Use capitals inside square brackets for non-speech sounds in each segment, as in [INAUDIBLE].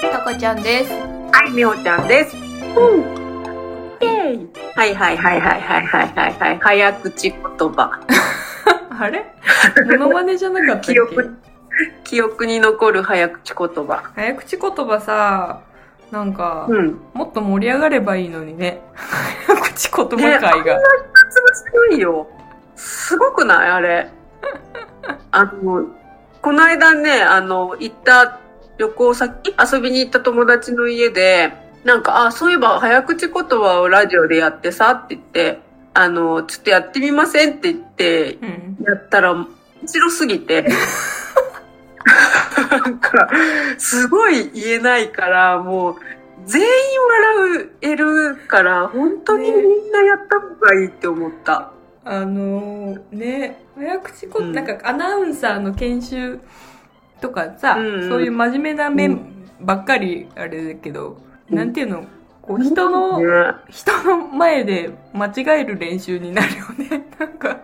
たかちゃんです。はい、みほちゃんです。うん。イェイ。はいはいはいはいはいはいはいはい。早口言葉。[LAUGHS] あれ？モノマネじゃなかったっ記憶け、記憶に残る早口言葉。早口言葉さ、なんか、うん。もっと盛り上がればいいのにね。早口言葉会が。すごいよ。すごくない？あれ。[LAUGHS] あの、この間ね、あの、行った旅行先、遊びに行った友達の家で、なんか、あ、そういえば早口言葉をラジオでやってさって言って、あの、ちょっとやってみませんって言って、うん。やったら、面白すぎて。なんか、すごい言えないから、もう、全員笑えるから、本当にみんなやった方がいいって思った。あのー、ね、早口言葉、うんなんかアナウンサーの研修とかさ、うんうんそういう真面目な面うばっかりあれだけど、うんなんていうの？こう人の、ね人の前で間違える練習になるよね。[LAUGHS] なんか、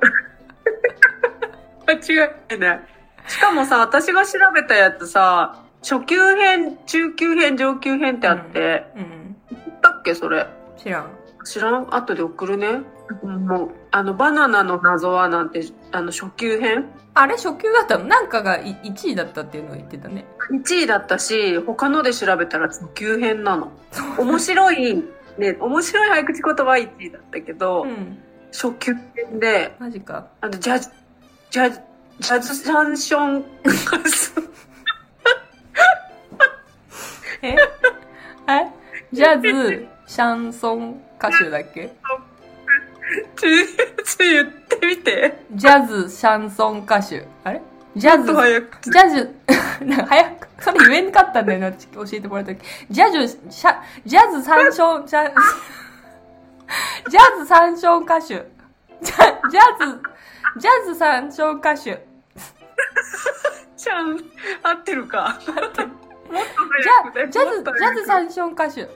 間違いない。しかもさ、私が調べたやつさ、初級編、中級編、上級編ってあって、うん。言ったっけそれ。知らん。知らん？後で送るね。もう、あの、バナナの謎はなんて、あの、初級編？あれ初級だったの？なんかが1位だったっていうのを言ってたね。1位だったし、他ので調べたら初級編なの。面白い、ね、面白い早口言葉は1位だったけど、うん。初級編で、マジか。あの、ジャズ、ジャズ、ジャズシャンション、え？え？ジャズ、シャンソン歌手だっけ？[LAUGHS] 言ってみて。ジャズ、シャンソン歌手。あれジャズ、ジャズ、なんか早く、それ言えんかったんだよな、教えてもらった時。ジャズ、シャ、ジャズ三唱、ジャ、ジャズ三唱歌手。ジャ、ジャズ、ジャズ三唱歌手。ちゃん、合ってるか。もっとジャ、ジャズ、ジャズ早く三唱歌手。ジャ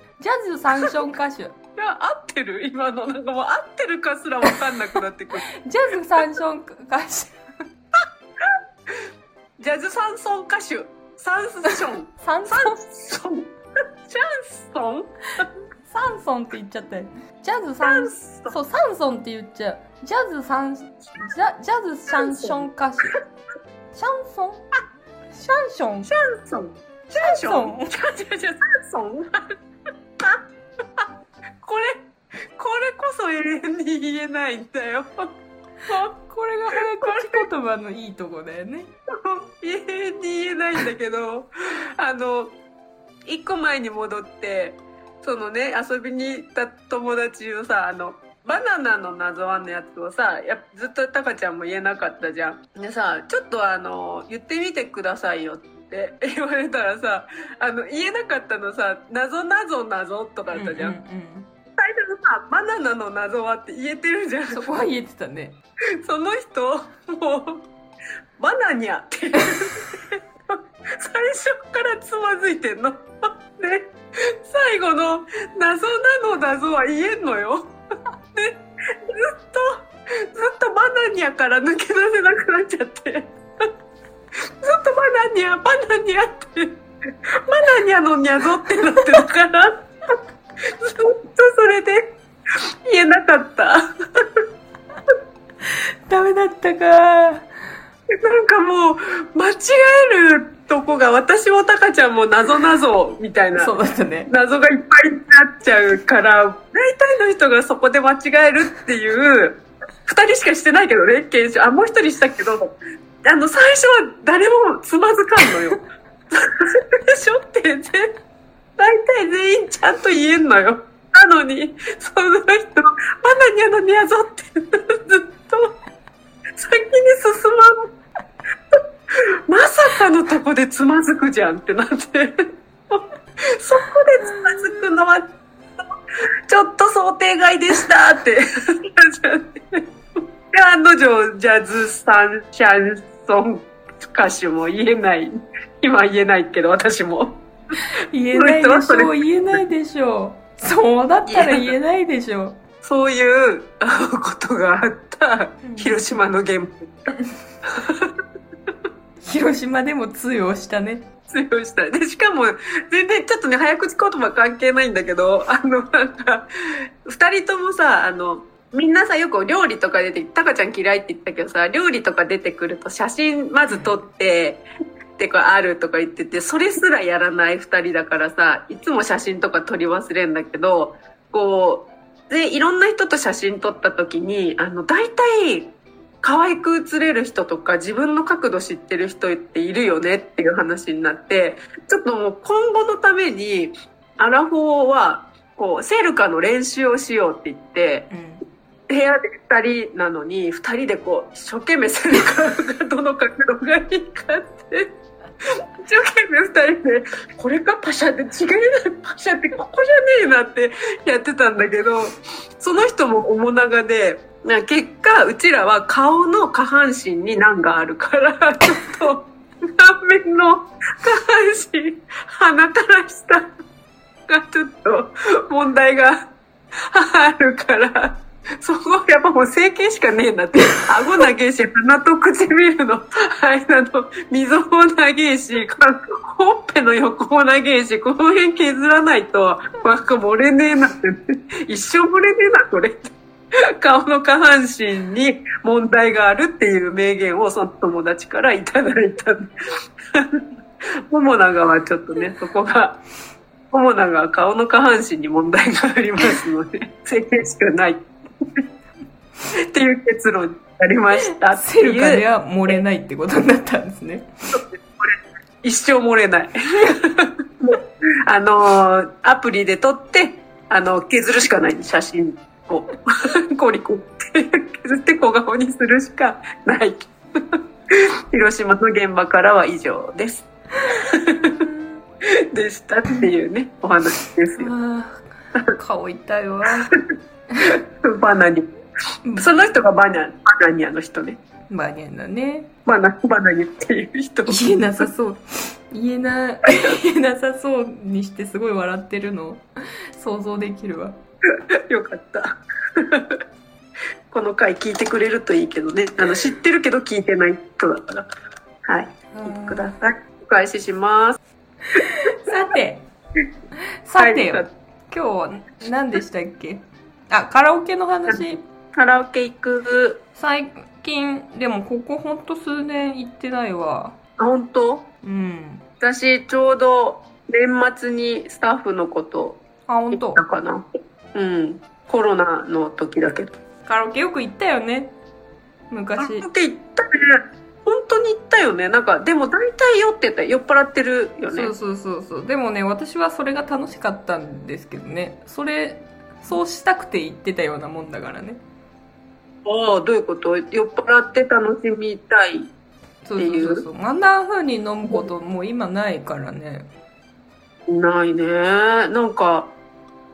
ズ三唱歌手。いや、合ってる？今の、なんかもう合ってるかすらわかんなくなってくる。[LAUGHS] ジャズ三唱歌手。ジャズサンソン歌手。サンソン。三サ son ンソン。シャンソンサンソンって言っちゃったよ。ジャズサ三ンソン。そう、サンソンって言っちゃう。ジャズ三、ジャ、ジャズシャンション歌手。シャンソンシャンションシャンソン。シャンション。シャンソンこれ、これこそ永遠に言えないんだよ。[LAUGHS] これが早口言葉のいいとこだよね。[LAUGHS] 永遠に言えないんだけど、あの、一個前に戻って、そのね、遊びに行った友達をさ、あの、バナナの謎はのやつをさ、やずっとタカちゃんも言えなかったじゃん。でさ、ちょっとあの、言ってみてくださいよって [LAUGHS] 言われたらさ、あの、言えなかったのさ、謎謎謎とかだったじゃん。うんうん最初のさ、バナナの謎はって言えてるじゃん。うんそこは言えてたね。その人、もう、バナニャって。最初からつまずいてんの。で、最後の謎なの謎は言えんのよ。で、ずっと、ずっとバナニャから抜け出せなくなっちゃって。ずっとバナニャ、バナニャって、バナニャのニャぞってなってたから、ずっとそれで [LAUGHS] 言えなかった。[LAUGHS] ダメだったか。なんかもう、間違えるとこが、私もタカちゃんも謎謎みたいなそうね。謎がいっぱいになっちゃうから、大体の人がそこで間違えるっていう、二人しかしてないけどね、研修。あ、もう一人したけど、あの、最初は誰もつまずかんのよ。[LAUGHS] 最初って全、大体全員ちゃんと言えんのよ。なのに、その人、バナニャのニャゾってずっと先に進まん。まさかのとこでつまずくじゃんってなって。そこでつまずくのは、ちょっと想定外でしたって。で案の定、ジャズサンシャンソン歌手も言えない。今言えないけど、私も。言えないでしょう。言えないでしょう。そうだったら言えないでしょう。[LAUGHS] そういう [LAUGHS] ことがあったうん広島の現場。[LAUGHS] 広島でも通用したね。通用したい。で、しかも、全然ちょっとね、早口言葉関係ないんだけど、あの、なんか、二人ともさ、あの、みんなさ、よく料理とか出て、タカちゃん嫌いって言ったけどさ、料理とか出てくると写真まず撮って、ってかあるとか言ってて、それすらやらない二人だからさ、いつも写真とか撮り忘れんだけど、こう、で、いろんな人と写真撮った時に、あの、大体、可愛く写れる人とか自分の角度知ってる人っているよねっていう話になって、ちょっともう今後のために、アラフォーは、こう、セルカの練習をしようって言って、うん。部屋で二人なのに、二人でこう、一生懸命セルカがどの角度がいいかって、一生懸命二人で、これかパシャって違いない、パシャってここじゃねえなってやってたんだけど、その人も面長で、な結果、うちらは顔の下半身に難があるから、ちょっと、顔面の下半身、鼻から下がちょっと問題があるから、[LAUGHS] そこはやっぱもう整形しかねえなって。顎長えし、鼻と唇の [LAUGHS] 間の溝も長えし、ほっぺの横も長えし、この辺削らないと、なんか漏れねえなって、一生漏れねえな、これって。[LAUGHS] 顔の下半身に問題があるっていう名言をその友達からいただいた。桃長はちょっとね、そこが、桃長は顔の下半身に問題がありますので、整形しかない。っていう結論になりましたって [LAUGHS] セルカでは漏れないってことになったんですね。一生漏れない。[LAUGHS] あのーアプリで撮って、あの、削るしかない写真を。コリコって削って小顔にするしかない。[LAUGHS] 広島の現場からは以上です。でしたっていうね、お話ですよ。[LAUGHS] 顔痛いわ。[LAUGHS] バナニ。その人がバナバナニアの人ね。バニャンだね。バナ、バナニっていう人。言えなさそう。言えな、[LAUGHS] 言えなさそうにしてすごい笑ってるの想像できるわ。よかった。この回聞いてくれるといいけどね。あの、知ってるけど聞いてない人だから。はい。聞いてください。お返しします。さて、さてよ、はい今日何でしたっけ？あ、カラオケの話。カラオケ行く。最近、でもここほんと数年行ってないわ。あ、本当？うん。私、ちょうど年末にスタッフのことあ、ほんと言った。かな。うん。コロナの時だけど。カラオケよく行ったよね。カラ昔。オケ行ったね。本当に行ったよね。なんか、でも大体酔ってた。酔っ払ってるよねそう。そうそうそう。でもね、私はそれが楽しかったんですけどね。それ、そうしたくて行ってたようなもんだからね。ああ、どういうこと？酔っ払って楽しみたい。そうそうそうそう。あんな風に飲むこともう今ないからね。ないね。なんか、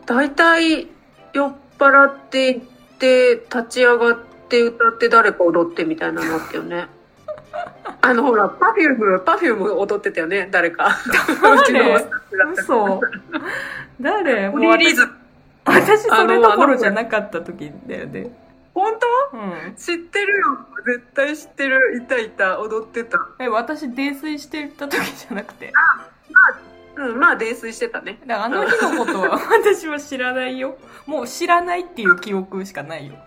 大体酔っ払って行って、立ち上がって歌って誰か踊ってみたいなのあったよね。あのほら、 Perfume、Perfume 踊ってたよね、誰か。うちのスタッフだった嘘。誰？オもうリーズ。私それどころじゃなかった時だよね。本当？うん。知ってるよ。絶対知ってる。いたいた。踊ってた。え、私泥酔してた時じゃなくて。うん、まあ泥酔してたね。だからあの日のことは私は知らないよ。もう知らないっていう記憶しかないよ。[LAUGHS]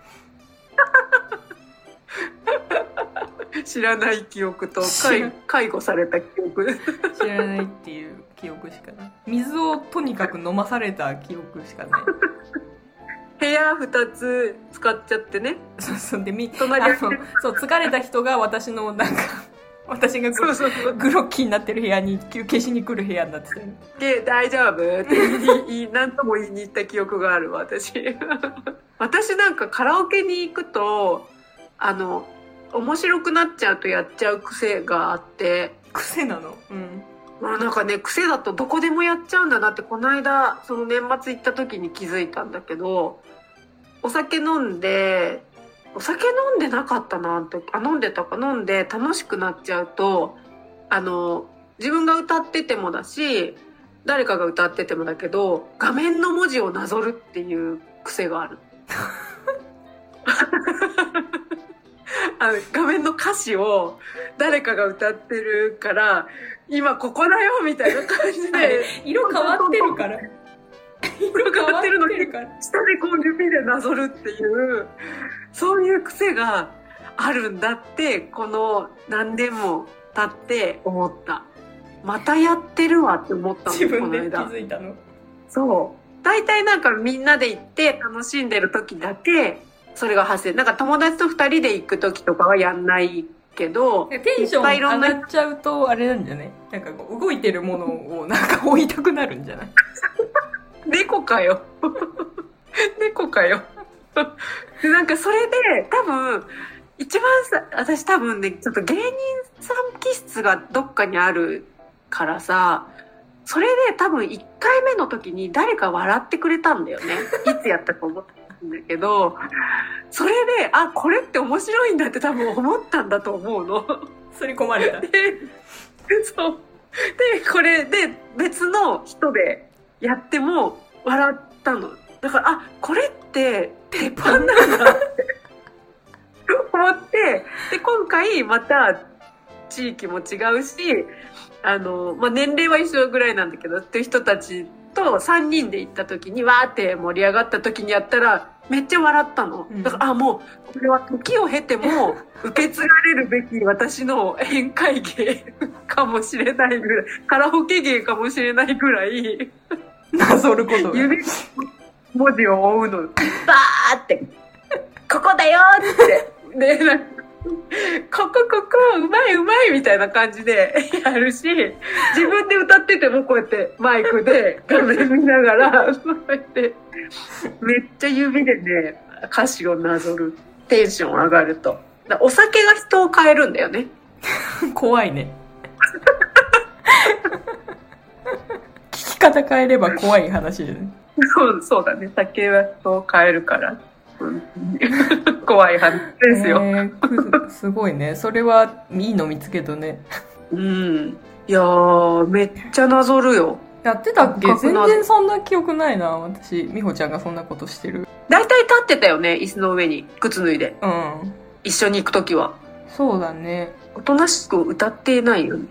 知らない記憶と介介護された記憶。知らないっていう記憶しかない。水をとにかく飲まされた記憶しかない。部屋二つ使っちゃってね。そうそう。で、み、あ隣の、そう、疲れた人が私のなんか、[LAUGHS] 私がグロそうそうそう。グロッキーになってる部屋に休憩しに来る部屋になってたよね。で、大丈夫って言い何とも言いに行った記憶があるわ、私。[LAUGHS] 私なんかカラオケに行くと、あの、面白くなっちゃうとやっちゃう癖があって、癖なの？うん。まあなんかね、癖だとどこでもやっちゃうんだなって、この間、その年末行った時に気づいたんだけど、お酒飲んで、お酒飲んでなかったな、あの時あ、飲んでたか？飲んで楽しくなっちゃうと、あの、自分が歌っててもだし、誰かが歌っててもだけど、画面の文字をなぞるっていう癖がある。[LAUGHS] あの画面の歌詞を誰かが歌ってるから、今ここだよみたいな感じで、色変わってるから。色変わってるのに。下でこう指でなぞるっていう、そういう癖があるんだって、この何年も経って思った。またやってるわって思ったの、自分で気。づいたの。そう。大体なんかみんなで行って楽しんでる時だけ、それが発生。なんか友達と二人で行く時とかはやんないけど、テンション上がっちゃうと、あれなんじゃない？なんかこう、動いてるものをなんか追いたくなるんじゃない？[LAUGHS] 猫かよ。[LAUGHS] 猫かよ。で、なんかそれで、多分、一番さ、私多分ね、ちょっと芸人さん気質がどっかにあるからさ、それで多分1回目の時に誰か笑ってくれたんだよね。いつやったか思ったんだけど、それで、あ、これって面白いんだって多分思ったんだと思うの。刷り込まれた。で、そう。で、これで別の人でやっても笑ったの。だから、あ、これって鉄板なんだって思って、で、今回また地域も違うし、あの、まあ、年齢は一緒ぐらいなんだけど、っていう人たちと3人で行った時に、わーって盛り上がった時にやったら、めっちゃ笑ったの。うんだから、あ、もう、これは時を経ても、受け継がれるべき私の宴会芸かもしれないぐらい、カラオケ芸かもしれないぐらい、なぞることが。指文字を追うの。バーって、[LAUGHS] ここだよって。で、なんか [LAUGHS] ここここ、うまいうまいみたいな感じで [LAUGHS] やるし、自分で歌っててもこうやってマイクで [LAUGHS] 画面見ながら、こうやって、めっちゃ指でね、歌詞をなぞる。テンション上がると。だお酒が人を変えるんだよね。怖いね。聞き方変えれば怖い話だね。そう、そうだね。酒は人を変えるから。う [LAUGHS] ん怖い話ですよ。えーくすごいね。それはいいの見つけたね。うん。いやー、めっちゃなぞるよ。やってたっけ？全然そんな記憶ないな。私、美穂ちゃんがそんなことしてる。大体立ってたよね、椅子の上に。靴脱いで。うん。一緒に行くときは。そうだね。おとなしく歌ってないよね。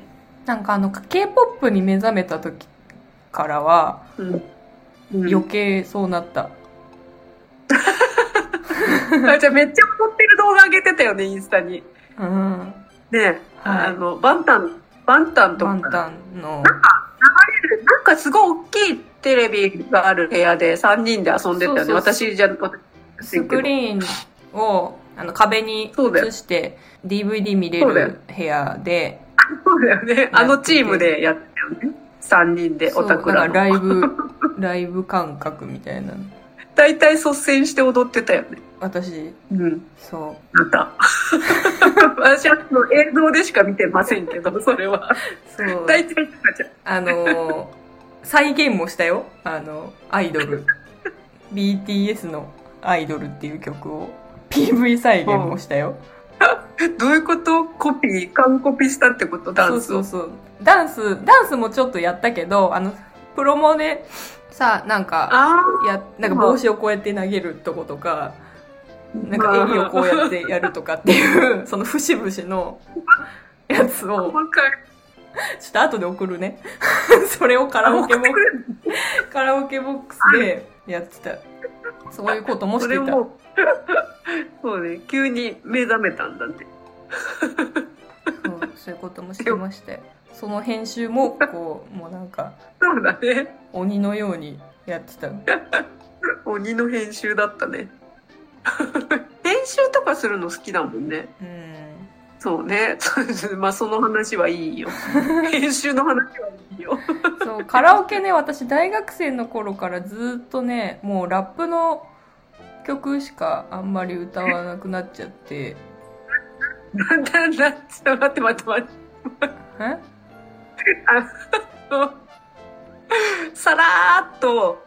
なんかあの、K-POP に目覚めた時からは、うん。うん余計そうなった。[LAUGHS] [LAUGHS] あじゃあめっちゃ踊ってる動画上げてたよね、インスタに。うん。ねはいあの、バンタン、バンタンとか。バンタンの、なんかすごい大きいテレビがある部屋で3人で遊んでたよね。そうそう私じゃ、私スクリーンをあの壁に映して DVD 見れる部屋で、そうだよね。あのチームでやってたよね。3人で、オタクらだからライの。ブ、ライブ感覚みたいなの。大体率先して踊ってたよね。私、うん。そう。また。[LAUGHS] 私はその映像でしか見てませんけど、[LAUGHS] それは。そう。大体。あのー、再現もしたよ。あの、アイドル。BTS のアイドルっていう曲を PV 再現もしたよ。[LAUGHS] どういうこと？コピー、完コピしたってこと？ダンスを？そうそうそう。ダンス、ダンスもちょっとやったけど、あの、プロモでさ、なんか、あや、なんか帽子をこうやって投げるとことか、あ。なんか襟をこうやってやるとかっていう、その節々のやつを。ちょっと後で送るね。[LAUGHS] それをカラオケボックス、カラオケボックスでやってた。そういうこともしてた。[LAUGHS] そうね、急に目覚めたんだね。そうそういうこともしてまして。その編集も、こう、もうなんか、そうだね。鬼のようにやってた。[LAUGHS] 鬼の編集だったね。[LAUGHS] 編集とかするの好きだもんね。うん。そうね。[LAUGHS] まあその話はいいよ。編集の話はいいよ。そう、カラオケね、私大学生の頃からずっとね、もうラップの曲しかあんまり歌わなくなっちゃって、なんだなんだ、ちょっと待って待って待って。え？あの、さらーっと、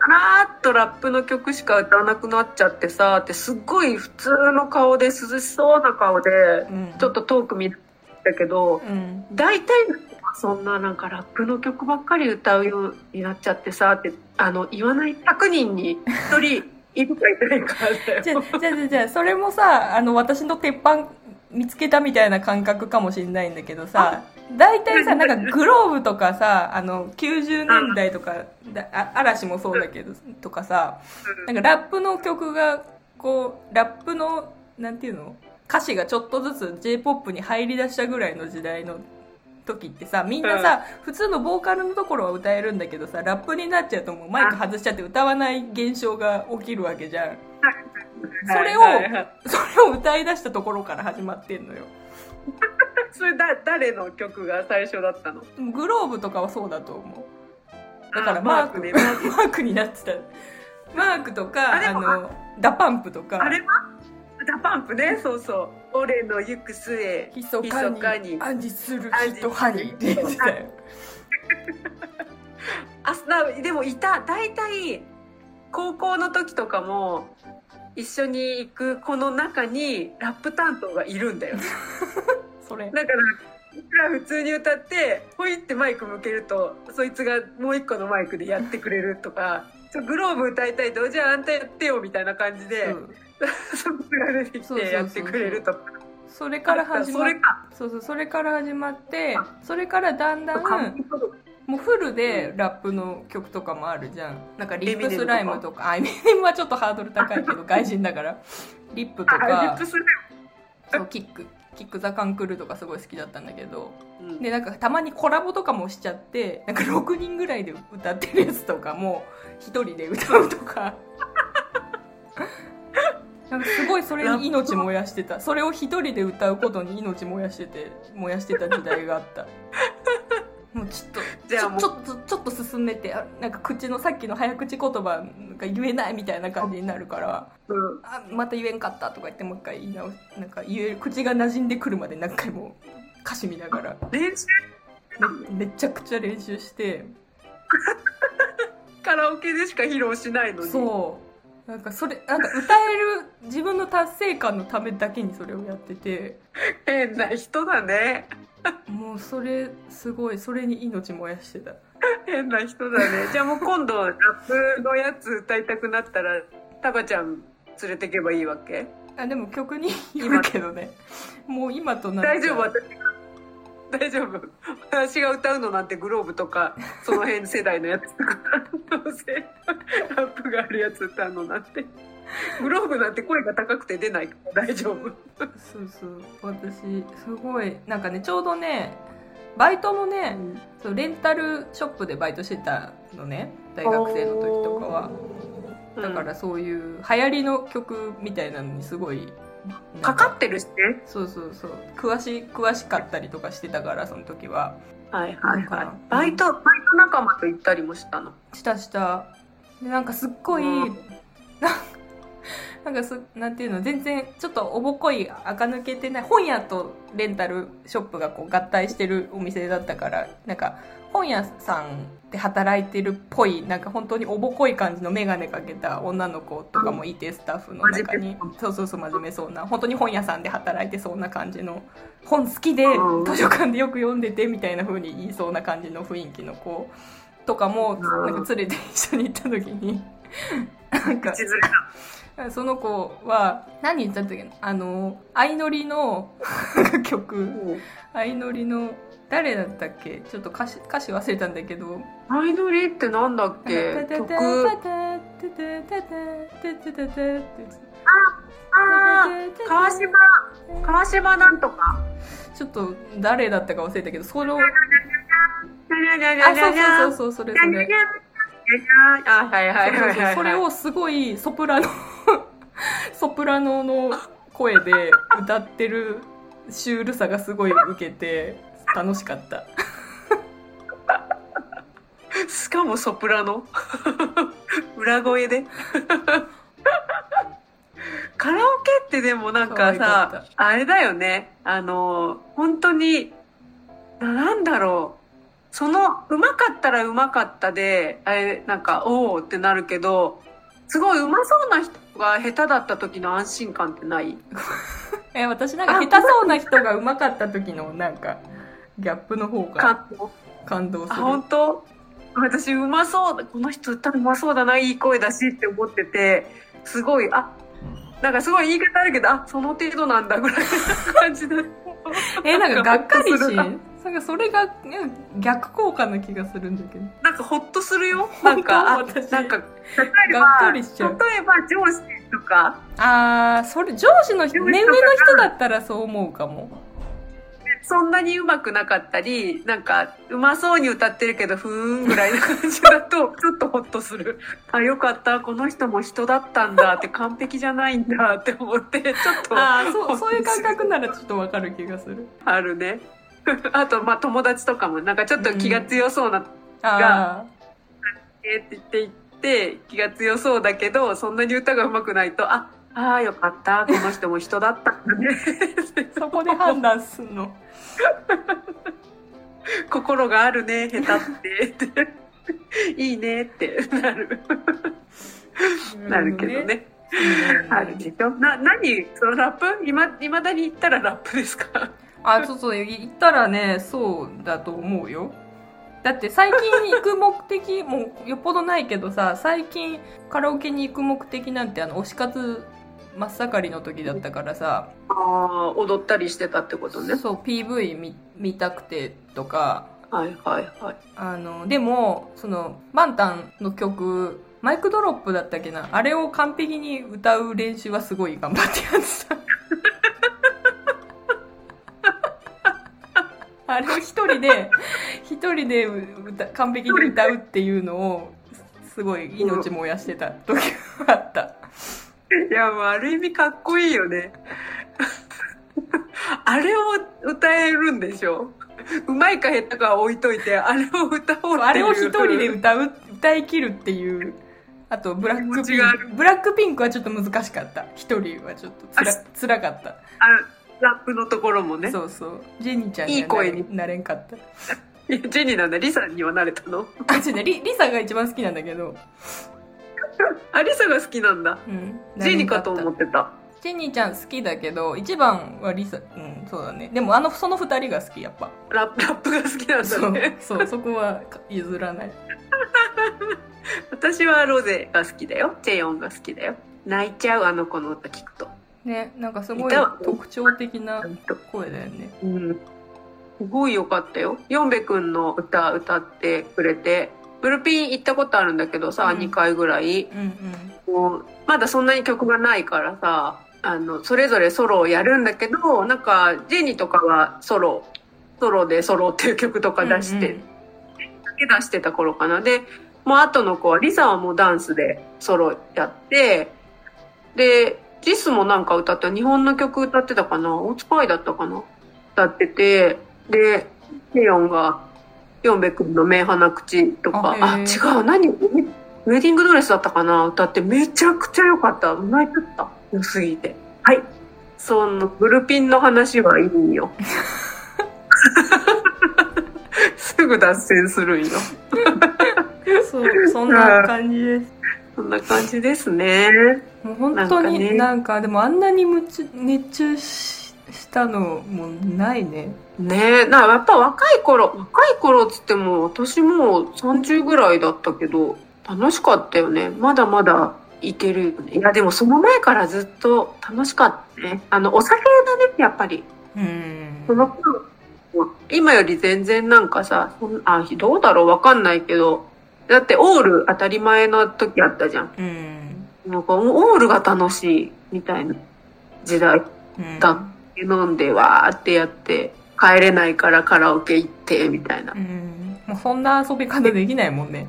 さらーっとラップの曲しか歌わなくなっちゃってさ、ってすっごい普通の顔で涼しそうな顔で、うん。ちょっと遠く見たけど、うん。大体の人はそんななんかラップの曲ばっかり歌うようになっちゃってさ、って、あの、言わない100人に1人いるかいないかだよ。じゃあ、じゃあ、じゃそれもさ、あの、私の鉄板見つけたみたいな感覚かもしれないんだけどさ、大体さ、なんかグローブとかさ、あの、90年代とか、嵐もそうだけど、とかさ、なんかラップの曲が、こう、ラップの、なんていうの？歌詞がちょっとずつ J-POP に入り出したぐらいの時代の時ってさ、みんなさ、普通のボーカルのところは歌えるんだけどさ、ラップになっちゃうともうマイク外しちゃって歌わない現象が起きるわけじゃん。それをはいはいはい。それを歌い出したところから始まってんのよ。[LAUGHS] それだ、誰の曲が最初だったの？ globe とかはそうだと思う。だからあマーク、ね。マーク。になってた。マークとか、あの、 DA PUMP とか、あれは？ DA PUMP ね、そうそう。俺の行く末、ひそかに。に。暗示する人ハニーって言ってたよ。あなでもいた。大体高校の時とかも一緒に行く子の中にラップ担当がいるんだよ [LAUGHS] それ。だから僕ら普通に歌ってほいってマイク向けるとそいつがもう一個のマイクでやってくれるとかグローブ歌いたいとじゃああんたやってよみたいな感じで、う。んそいつが出てきてやってくれるとか。それから始まっそれか。そうそう、それから始まって、それからだんだん、もうフルでラップの曲とかもあるじゃん。なんかリップスライムとか、あ、エミネムはちょっとハードル高いけど、外人だから。リップとあリッかそう、キック、キックザカンクルーとかすごい好きだったんだけど、うんで、なんかたまにコラボとかもしちゃって、なんか6人ぐらいで歌ってるやつとかも、1人で歌うとか。[LAUGHS] なんかすごいそれに命燃やしてた。それを一人で歌うことに命燃やしてて、燃やしてた時代があった。もうちょっと、じゃあちょっと、ちょっと進めて、あなんか口のさっきの早口言葉が言えないみたいな感じになるから、うん。あ、また言えんかったとか言ってもう一回言い直し、なんか言える、口が馴染んでくるまで何回も歌詞見ながら、練習？めめちゃくちゃ練習して、[LAUGHS] カラオケでしか披露しないのに？そう。なんかそれ、なんか歌える自分の達成感のためだけにそれをやってて、[LAUGHS] 変な人だねもうそれ、すごい、それに命燃やしてた。[LAUGHS] 変な人だね。じゃあもう今度ラップのやつ歌いたくなったらタバちゃん連れてけばいいわけ？あ、でも曲によるけどね。もう今とな大丈夫私が。大丈夫。私が歌うのなんてグローブとかその辺世代のやつとかどうせ。ラップがあるやつ歌うのなんてグローブなんて声が高くて出ないから大丈夫そうそう。私、すごい、なんかね、ちょうどね、バイトもね、そうレンタルショップでバイトしてたのね。大学生の時とかは。だからそういう流行りの曲みたいなのにすごい、かかってるしねそうそうそう。詳し、詳しかったりとかしてたから、その時は。はいはいはいバイトバイト仲間と行ったりもしたの？したした。で、なんかすっごい、うんなんかす、なんていうの、全然ちょっとおぼっこい、垢抜けてない、本屋とレンタルショップがこう合体してるお店だったから、なんか、本屋さんで働いてるっぽい、なんか本当におぼこい感じのメガネかけた女の子とかもいて、スタッフの中に。そうそうそう、真面目そうな。本当に本屋さんで働いてそうな感じの、本好きでうん図書館でよく読んでてみたいな風に言いそうな感じの雰囲気の子とかも、うんなんか連れて一緒に行った時に、なんか [LAUGHS] その子は、何言ったっけあの、相乗りの [LAUGHS] 曲、相乗りの、誰だったっけ？ちょっと歌詞、歌詞忘れたんだけど、アイドリってなんだっけ？曲？あー川島川島なんとかちょっと誰だったか忘れたけど、それを、にゃにゃにゃあ、そうそうそうそれそれ。あはいはいはいはいはいそれをすごいソプラノ、[LAUGHS] ソプラノの声で歌ってるシュールさがすごい受けて、楽しかった。[LAUGHS] しかもソプラノ。[LAUGHS] 裏声で。カラオケってでもなんかさっあれだよね。あの本当にななんだろう。そのうまかったらうまかったであれなんかおおってなるけどすごいうまそうな人が下手だった時の安心感ってない？[LAUGHS] え、私なんか下手そうな人が上手かった時のなんか、ギャップの方が感動する。本当？私うまそうだこの人歌うまそうだないい声だしって思っててすごい、あ、なんかすごい言い方あるけど、あ、その程度なんだぐらいな感じだ。[LAUGHS] え、なんかがっかりし、なんかそれがうん逆効果な気がするんだけど。なんかほっとするよ？[LAUGHS] なんか、なんか、例えば、がっかりしちゃう例えば上司とか、あー、それ上司の人、上司とかが目上の人だったらそう思うかも。そんなに上手くなかったり、なんか、うまそうに歌ってるけど、ふーんぐらいな感じだと、[LAUGHS] ちょっとほっとする。あ、よかった、この人も人だったんだって、完璧じゃないんだって思って、ちょっと、あー、そう、そういう感覚ならちょっとわかる気がする。あるね。[LAUGHS] あと、まあ、友達とかも、なんかちょっと気が強そうな、あえーって言って言って、気が強そうだけど、そんなに歌が上手くないと、あ、ああ、よかった、この人も人だったんだね。ー、[LAUGHS] そこで判断すんの？[LAUGHS] 心があるね、下手って。いいねってなる。なるけどね。あるでしょ？な、何？そのラップ？今、いまだに言ったらラップですか？[LAUGHS] あ、そうそう、言ったらね、そうだと思うよ。だって最近行く目的、もうよっぽどないけどさ、最近カラオケに行く目的なんてあの、推し活真っ盛りの時だったからさ、ああ、踊ったりしてたってことね。そう、PV 見見たくてとか、はいはいはい。あの、でも、その、マンタンの曲、マイクドロップだったっけなあれを完璧に歌う練習はすごい頑張ってやってた。[LAUGHS] あれを一人で、[LAUGHS] 一人で歌完璧に歌うっていうのを、すごい命燃やしてた時があった。いや、もうある意味かっこいいよね。[LAUGHS] あれを歌えるんでしょ？うまいか下手かは置いといて、あれを歌おう。あれを一人で歌う、歌い切るっていう。あと、ブラックピンク。ブラックピンクはちょっと難しかった。一人はちょっとつらあ辛かった。あラップのところもね。そうそう。ジェニーちゃんにいい声になれんかった。ジェニーなんだ。リサにはなれたの？あ、違うね。リリサが一番好きなんだけど。[LAUGHS] あ、リサが好きなんだ。うん。ジェニーかと思っってた。ジェニーちゃん好きだけど、一番はリサ、うん、そうだね。でもあの、その二人が好き、やっぱ。ラップラップが好きなんだね。、そう、そこは譲らない。[LAUGHS] 私はロゼが好きだよ。チェヨンが好きだよ。泣いちゃう、あの子の歌聞くと。ね、なんかすごい特徴的な声だよね。うん。すごい良かったよ。ヨンベくんの歌歌ってくれて。ブルピン行ったことあるんだけどさ、うん2回ぐらい。うんうん。もうまだそんなに曲がないからさ、あの、それぞれソロをやるんだけど、なんか、ジェニーとかはソロ、ソロでソロっていう曲とか出して、うんだけ出してた頃かな。で、もう後の子は、リサはもうダンスでソロやって、で、ジスもなんか歌って、日本の曲歌ってたかな？オーツパイだったかな？歌ってて、で、ヘヨンが、ヨンベ君の目鼻口とか、あ、違ーう、何？ウェディングドレスだったかな？歌ってめちゃくちゃ良かった。泣いちゃった。良すぎて。はい。その、ブルピンの話はいいよ。[LAUGHS] [LAUGHS] すぐ脱線するんよ。[LAUGHS] そう、そんな感じです。そんな感じですね。もう本当にななんんかねかでもあんなに夢中熱中ししたのもないねねえ、なやっぱ若い頃、若い頃っつっても、私もう30ぐらいだったけど、楽しかったよね。まだまだいけるよね。いや、でもその前からずっと楽しかったね。あの、お酒だね、やっぱり。うんその頃、今より全然なんかさ、あ、どうだろうわかんないけど、だってオール当たり前の時あったじゃん。うんなんかオールが楽しいみたいな時代。うんだ飲んでわーってやって、帰れないからカラオケ行って、みたいなう。んもうそんな遊び方できないもんね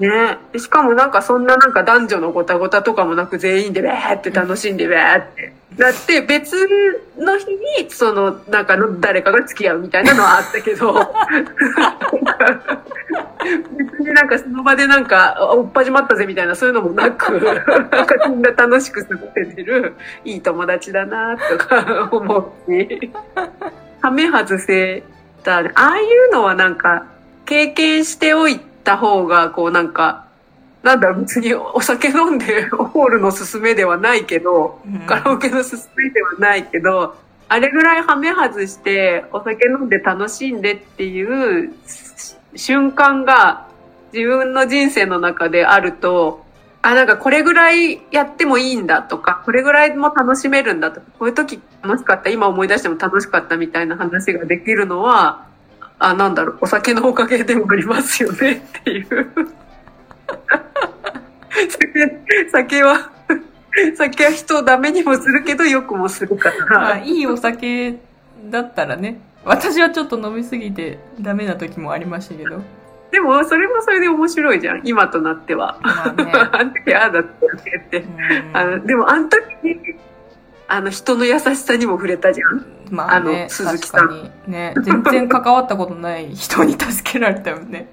ね。しかもなんかそんななんか男女のごたごたとかもなく全員でわーって楽しんでわーって。だって別の日にそのなんかの誰かが付き合うみたいなのはあったけど、別になんかその場でなんかおっぱじまったぜみたいなそういうのもなく、なんかみんな楽しく過ごせてる。いい友達だなとか思うし、はめ外せた、ああいうのはなんか経験しておいてた方がこうなんか、なんだろう別にお酒飲んでホールの勧めではないけど、うん。カラオケの勧めではないけど、あれぐらいはめ外してお酒飲んで楽しんでっていうし瞬間が自分の人生の中であると、あ、なんかこれぐらいやってもいいんだとか、これぐらいも楽しめるんだとか、こういう時楽しかった、今思い出しても楽しかったみたいな話ができるのは、あ、なんだろう、お酒のおかげでもありますよね [LAUGHS] っていう。酒、酒は、[LAUGHS] 酒は人をダメにもするけど、よくもするかまあ、ら。いいお酒だったらね。私はちょっと飲みすぎてダメな時もありましたけど。でも、それもそれで面白いじゃん、今となっては。まあね。[LAUGHS] あの時ああだったよねって。うんあの、でもあの時に、あの人の優しさにも触れたじゃん。まあねあの、鈴木さん。ね、全然関わったことない人に助けられたよね。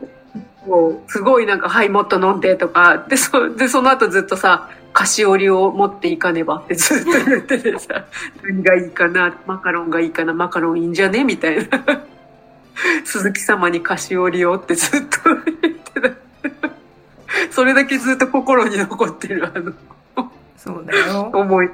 [LAUGHS] もう、すごいなんか、はい、もっと飲んでとか、で、そ、で、その後ずっとさ、菓子折りを持っていかねばって [LAUGHS] ずっと言っててさ、何がいいかな、マカロンがいいかな、マカロンいいんじゃねみたいな。[LAUGHS] 鈴木様に菓子折りをってずっと言ってた。それだけずっと心に残ってる、あの、そうだよ。思い。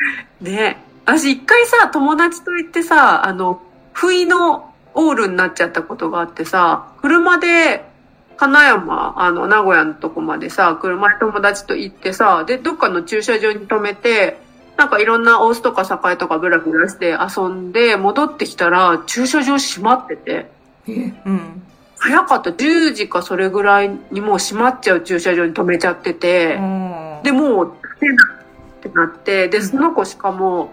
[LAUGHS] ね私一回さ、友達と行ってさ、あの、不意のオールになっちゃったことがあってさ、車で、金山、あの、名古屋のとこまでさ、車で友達と行ってさ、で、どっかの駐車場に止めて、なんかいろんな大須とか栄とかブラブラして遊んで、戻ってきたら、駐車場閉まってて、え、うん。早かった。10時かそれぐらいにもう閉まっちゃう駐車場に止めちゃってて、うんで、もう、ってなって、で、その子しかも、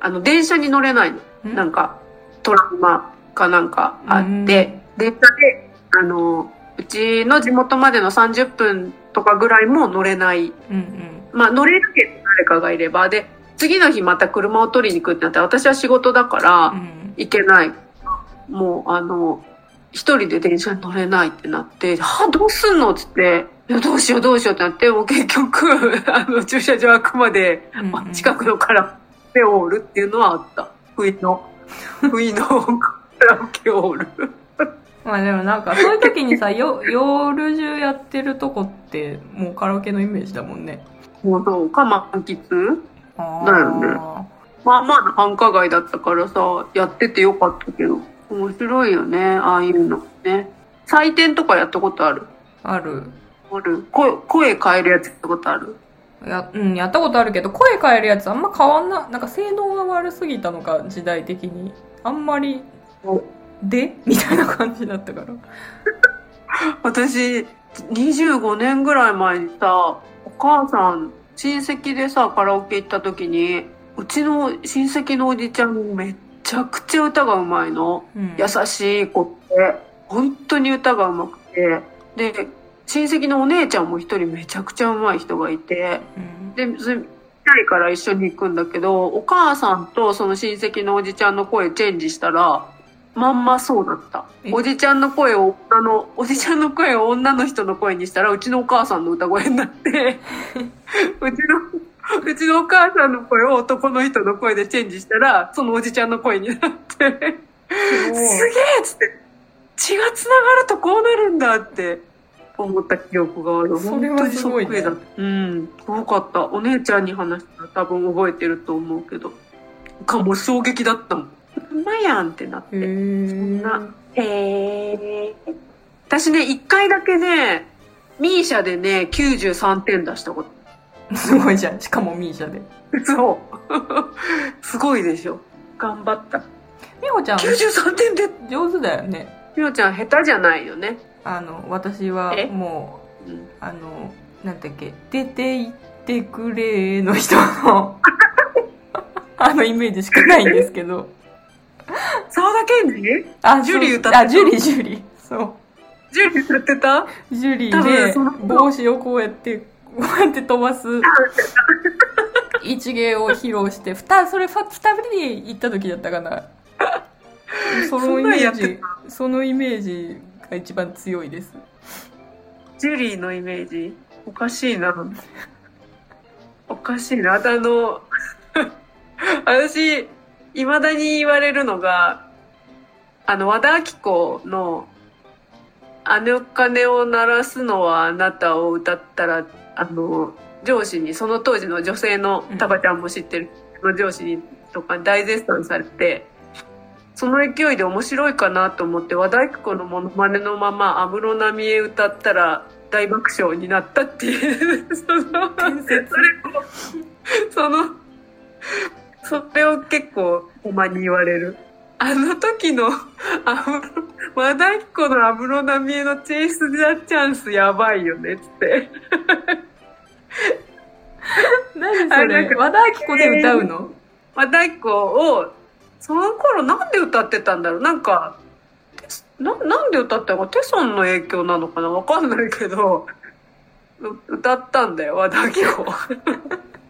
あの、電車に乗れないの。うんなんか、トラウマかなんかあって、うん電車で、あの、うちの地元までの30分とかぐらいも乗れない。うんうん。まあ、乗れるけど誰かがいれば。で、次の日また車を取りに行くってなって、私は仕事だからうん行けない。もう、あの、一人で電車に乗れないってなって、はあ、どうすんの？っつって、どうしようどうしようってなって、もう結局、[LAUGHS] あの、駐車場開くまで、うんまあ近くのカラオケオールっていうのはあった。不意の、[LAUGHS] 不意のカラオケオール。まあでもなんかそういう時にさ、よ [LAUGHS] 夜中やってるとこってもうカラオケのイメージだもんね。もうそうか、満喫あだよねまあまあな繁華街だったからさ、やっててよかったけど。面白いよね、ああいうのね。採点とかやったことある？ある。ある声、声変えるやつやったことある？や、うん、やったことあるけど、声変えるやつあんま変わんな、なんか性能が悪すぎたのか、時代的に。あんまり、で？みたいな感じだったから。[LAUGHS] 私、25年ぐらい前にさ、お母さん、親戚でさ、カラオケ行った時に、うちの親戚のおじちゃんめっちゃくちゃ歌がうまいの。うん。優しい子って、本当に歌がうまくて、で、親戚のお姉ちゃんも一人めちゃくちゃうまい人がいて、うん。で、それたいから一緒に行くんだけど、お母さんとその親戚のおじちゃんの声チェンジしたら、まんまそうだったえ？おじちゃんの声を女の、[LAUGHS] おじちゃんの声を女の人の声にしたら、うちのお母さんの歌声になって、[LAUGHS] うちの、うちのお母さんの声を男の人の声でチェンジしたら、そのおじちゃんの声になって、すげえっつって、血が繋がるとこうなるんだって思った記憶がある。それはすごいね本当にそっくりだ。うん。すごかった。お姉ちゃんに話したら多分覚えてると思うけど。かもう衝撃だったもん。うまいやんってなって。へーなへー。私ね、一回だけね、ミーシャでね、93点出したこと。すごいじゃん。しかもミーシャで。そう。[LAUGHS] すごいでしょ。頑張った。みほちゃん、93点で、上手だよね。みおちゃん下手じゃないよね。あの、私はえ？もうあの、なんだっけ、出て行ってくれの人の、[LAUGHS] あのイメージしかないんですけど。沢田研二？あ、ジュリー歌ってた？あ、ジュリー、ジュリー。そう。ジュリー歌ってた？ジュリーで帽子をこうやって、こうやって飛ばす [LAUGHS] 一芸を披露して、ふた、それふ二人で行った時だったかな。[LAUGHS] そのイメージ、そのイメージが一番強いです。ジュリーのイメージおかしいな。おかしいな。あの、[LAUGHS] 私、未だに言われるのが、あの、和田アキ子の、あの鐘を鳴らすのはあなたを歌ったら、あの、上司に、その当時の女性のうん、タバちゃんも知ってる、の上司にとか大絶賛されて、その勢いで面白いかなと思って、和田アキ子のモノマネのまま、安室奈美恵歌ったら、大爆笑になったっていう、その、それを、その、それを結構、ほんまに言われる。あの時の、あ和田アキ子の安室奈美恵のチェイス・ザ・チャンスやばいよね、つって。何それ？和田アキ子で歌うの？和田アキ子を、その頃なんで歌ってたんだろう？なんか、な、なんで歌ったの？かテソンの影響なのかな？わかんないけど、う歌ったんだよ、和田アキ子。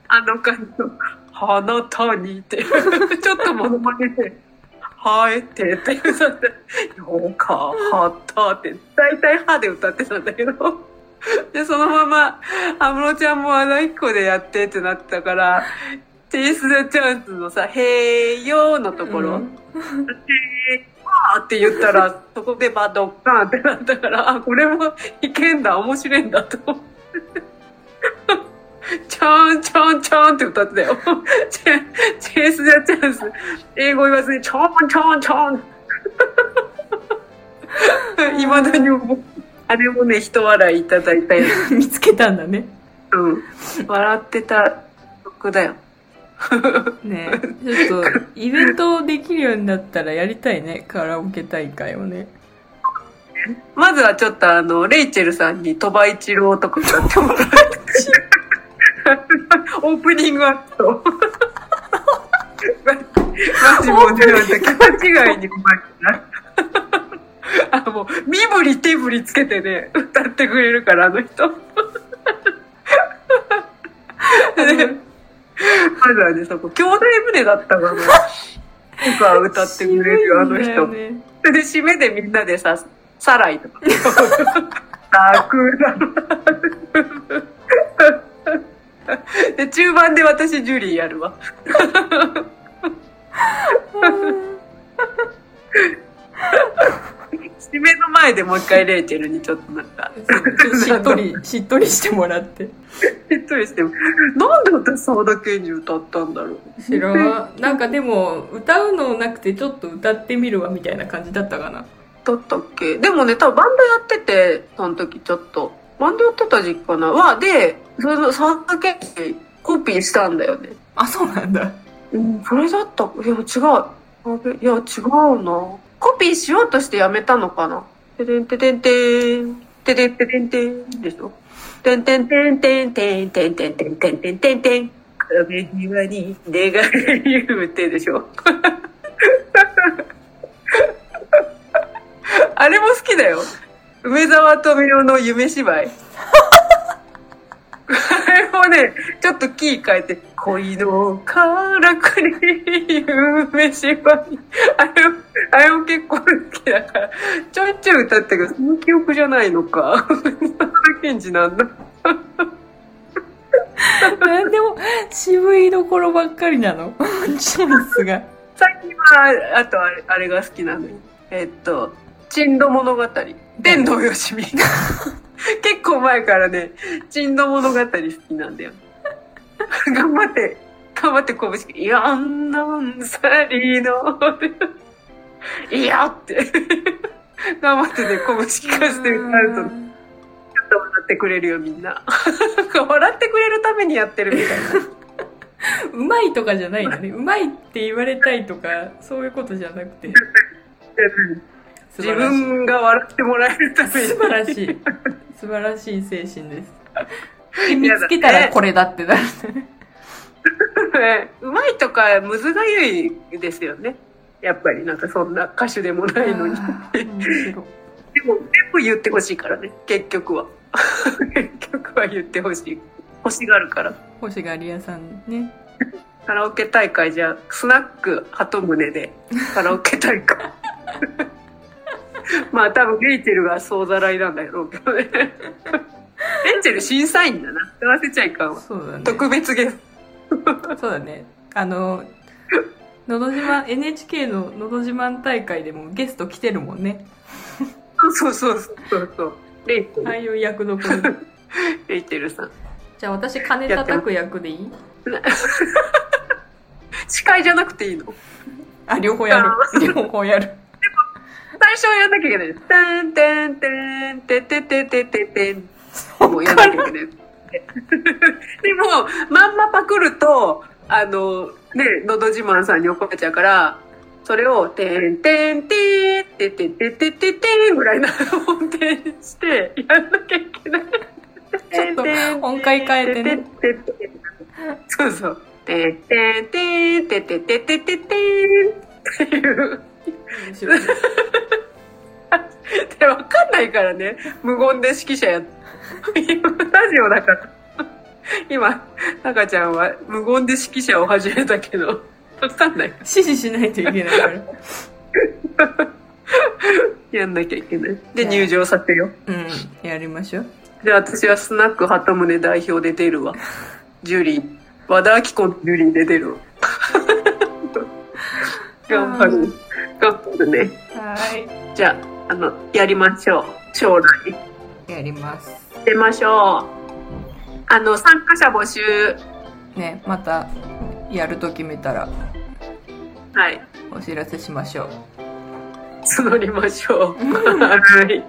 あの感じの、花谷って、ちょっとモノマネで、はえてって。歌って、よか、はったって、大体歯で歌ってたんだけど、で、そのまま、安室ちゃんも和田アキ子でやってってなったから、チェイス・ザ・チャンスのさ、へーよーのところ、うんへーって言ったら、そこでバドッカーンってなったから、あ、これもいけんだ、面白いんだと思って。ちゃんちゃんちゃんって歌ってたよ。チェチェイス・ザ・チャンス。英語言わずに、ちゃんちゃんちゃん。いまだにあれもね、人笑いいただいたよ。見つけたんだねうん。笑ってた曲だよ。[LAUGHS] ねえちょっとイベントできるようになったらやりたいねカラオケ大会をねまずはちょっとあの、レイチェルさんに鳥羽一郎とか歌ってもらって。オープニングアクト。マジもうね、なんか気違いにうまいな。あ、もう、身振り手振りつけてね、歌ってくれるから、あの人。で [LAUGHS] まずはね、そこ、兄弟船だったかな。とか歌ってくれる、あの人。ねで締めでみんなでさ、サライとか。桜。で、中盤で私ジュリーやるわ。[LAUGHS] 締めの前でもう一回レイチェルにちょっとなんか、[LAUGHS] しっとりしっとりしてもらってしっとりしても、なんで私沢田研二歌ったんだろう。知らんなんかでも歌うのなくてちょっと歌ってみるわみたいな感じだったかなだったっけ？でもね、多分バンドやってて、その時ちょっと。バンドやってた時期かなは、で、それの沢田研二コピーしたんだよね。あそうなんだうん、それだった。いや、違う。いや、違うな。コピーしようとしてやめたのかな？ててんててんてん。ててんててんてんでしょ？てんてんてんてんてんてんてんてんてんてんてんてん。壁際に願い言うてでしょ。あれも好きだよ。梅沢富美男の夢芝居。あれもね、ちょっとキー変えて、恋のからくり夢芝居。あれも、あれも結構好きだから、ちょいちょい歌ったけど、その記憶じゃないのか。沢田研二なんだ。なんでも渋いところばっかりなのチョイスが最近は、あとあれあれが好きなのよ。えっと、珍島物語。天童よしみ。[LAUGHS] 結構前からね、珍島物語好きなんだよ。[LAUGHS] 頑張って、頑張って拳、いやんなんさりの、いやって。[LAUGHS] 頑張ってね、拳聞かせて歌うと、ちょっと笑ってくれるよ、みんな。[LAUGHS] 笑ってくれるためにやってるみたいな。うまいとかじゃないのねうまいって言われたいとかそういうことじゃなくて素自分が笑ってもらえるために。素晴らしい素晴らしい精神ですで見つけたらこれだってなるね [LAUGHS] うまいとかむずがゆいですよね。やっぱりなんかそんな歌手でもないのに。でも全部言ってほしいからね、結局は。[LAUGHS] 結局は言ってほしい。欲しがるから。星がり屋さんねカラオケ大会じゃ、スナック鳩宗でカラオケ大会。[LAUGHS] まあ多分レイチェルが総ざらいなんだろうけどね。レイチェル審査員だな。合わせちゃいかんわ。そうだね特別ゲスそうだねあの「のど自慢 NHK の「のど自慢大会」でもゲスト来てるもんねト。そうそうそうそうそう。レイチェル。ああいう役どこレイチェルさん。じゃあ私金叩く役でいい？司会じゃなくていいの？あ両方やる両方やる最初はやんなきゃいけないです。てんてんてんててててててん。もうやんなきゃいけない。[LAUGHS] でも、まんまパクると、あの、ね、のど自慢さんに怒られちゃうから、それを、てんてんてーっててててててーぐらいな音程にして、やんなきゃいけない。ちょっと音階変えてね。そうそう。てんてんてんててててててんっていう。[LAUGHS] で、わかんないからね。無言で指揮者や [LAUGHS] ラジオだから。今、中ちゃんは無言で指揮者を始めたけど、わかんない。指示しないといけないから。[LAUGHS] やんなきゃいけない。で、ね入場させよう。うん。やりましょう。で、私はスナック鳩宗代表で出るわ。ジュリー。和田アキ子のジュリーで出るわ。頑張る。頑張るね。はじゃあ、あの、やりましょう。将来。い。やります。出ましょう。あの、参加者募集。ね、また、やると決めたら、はい。お知らせしましょう。募りましょう。[LAUGHS] はい。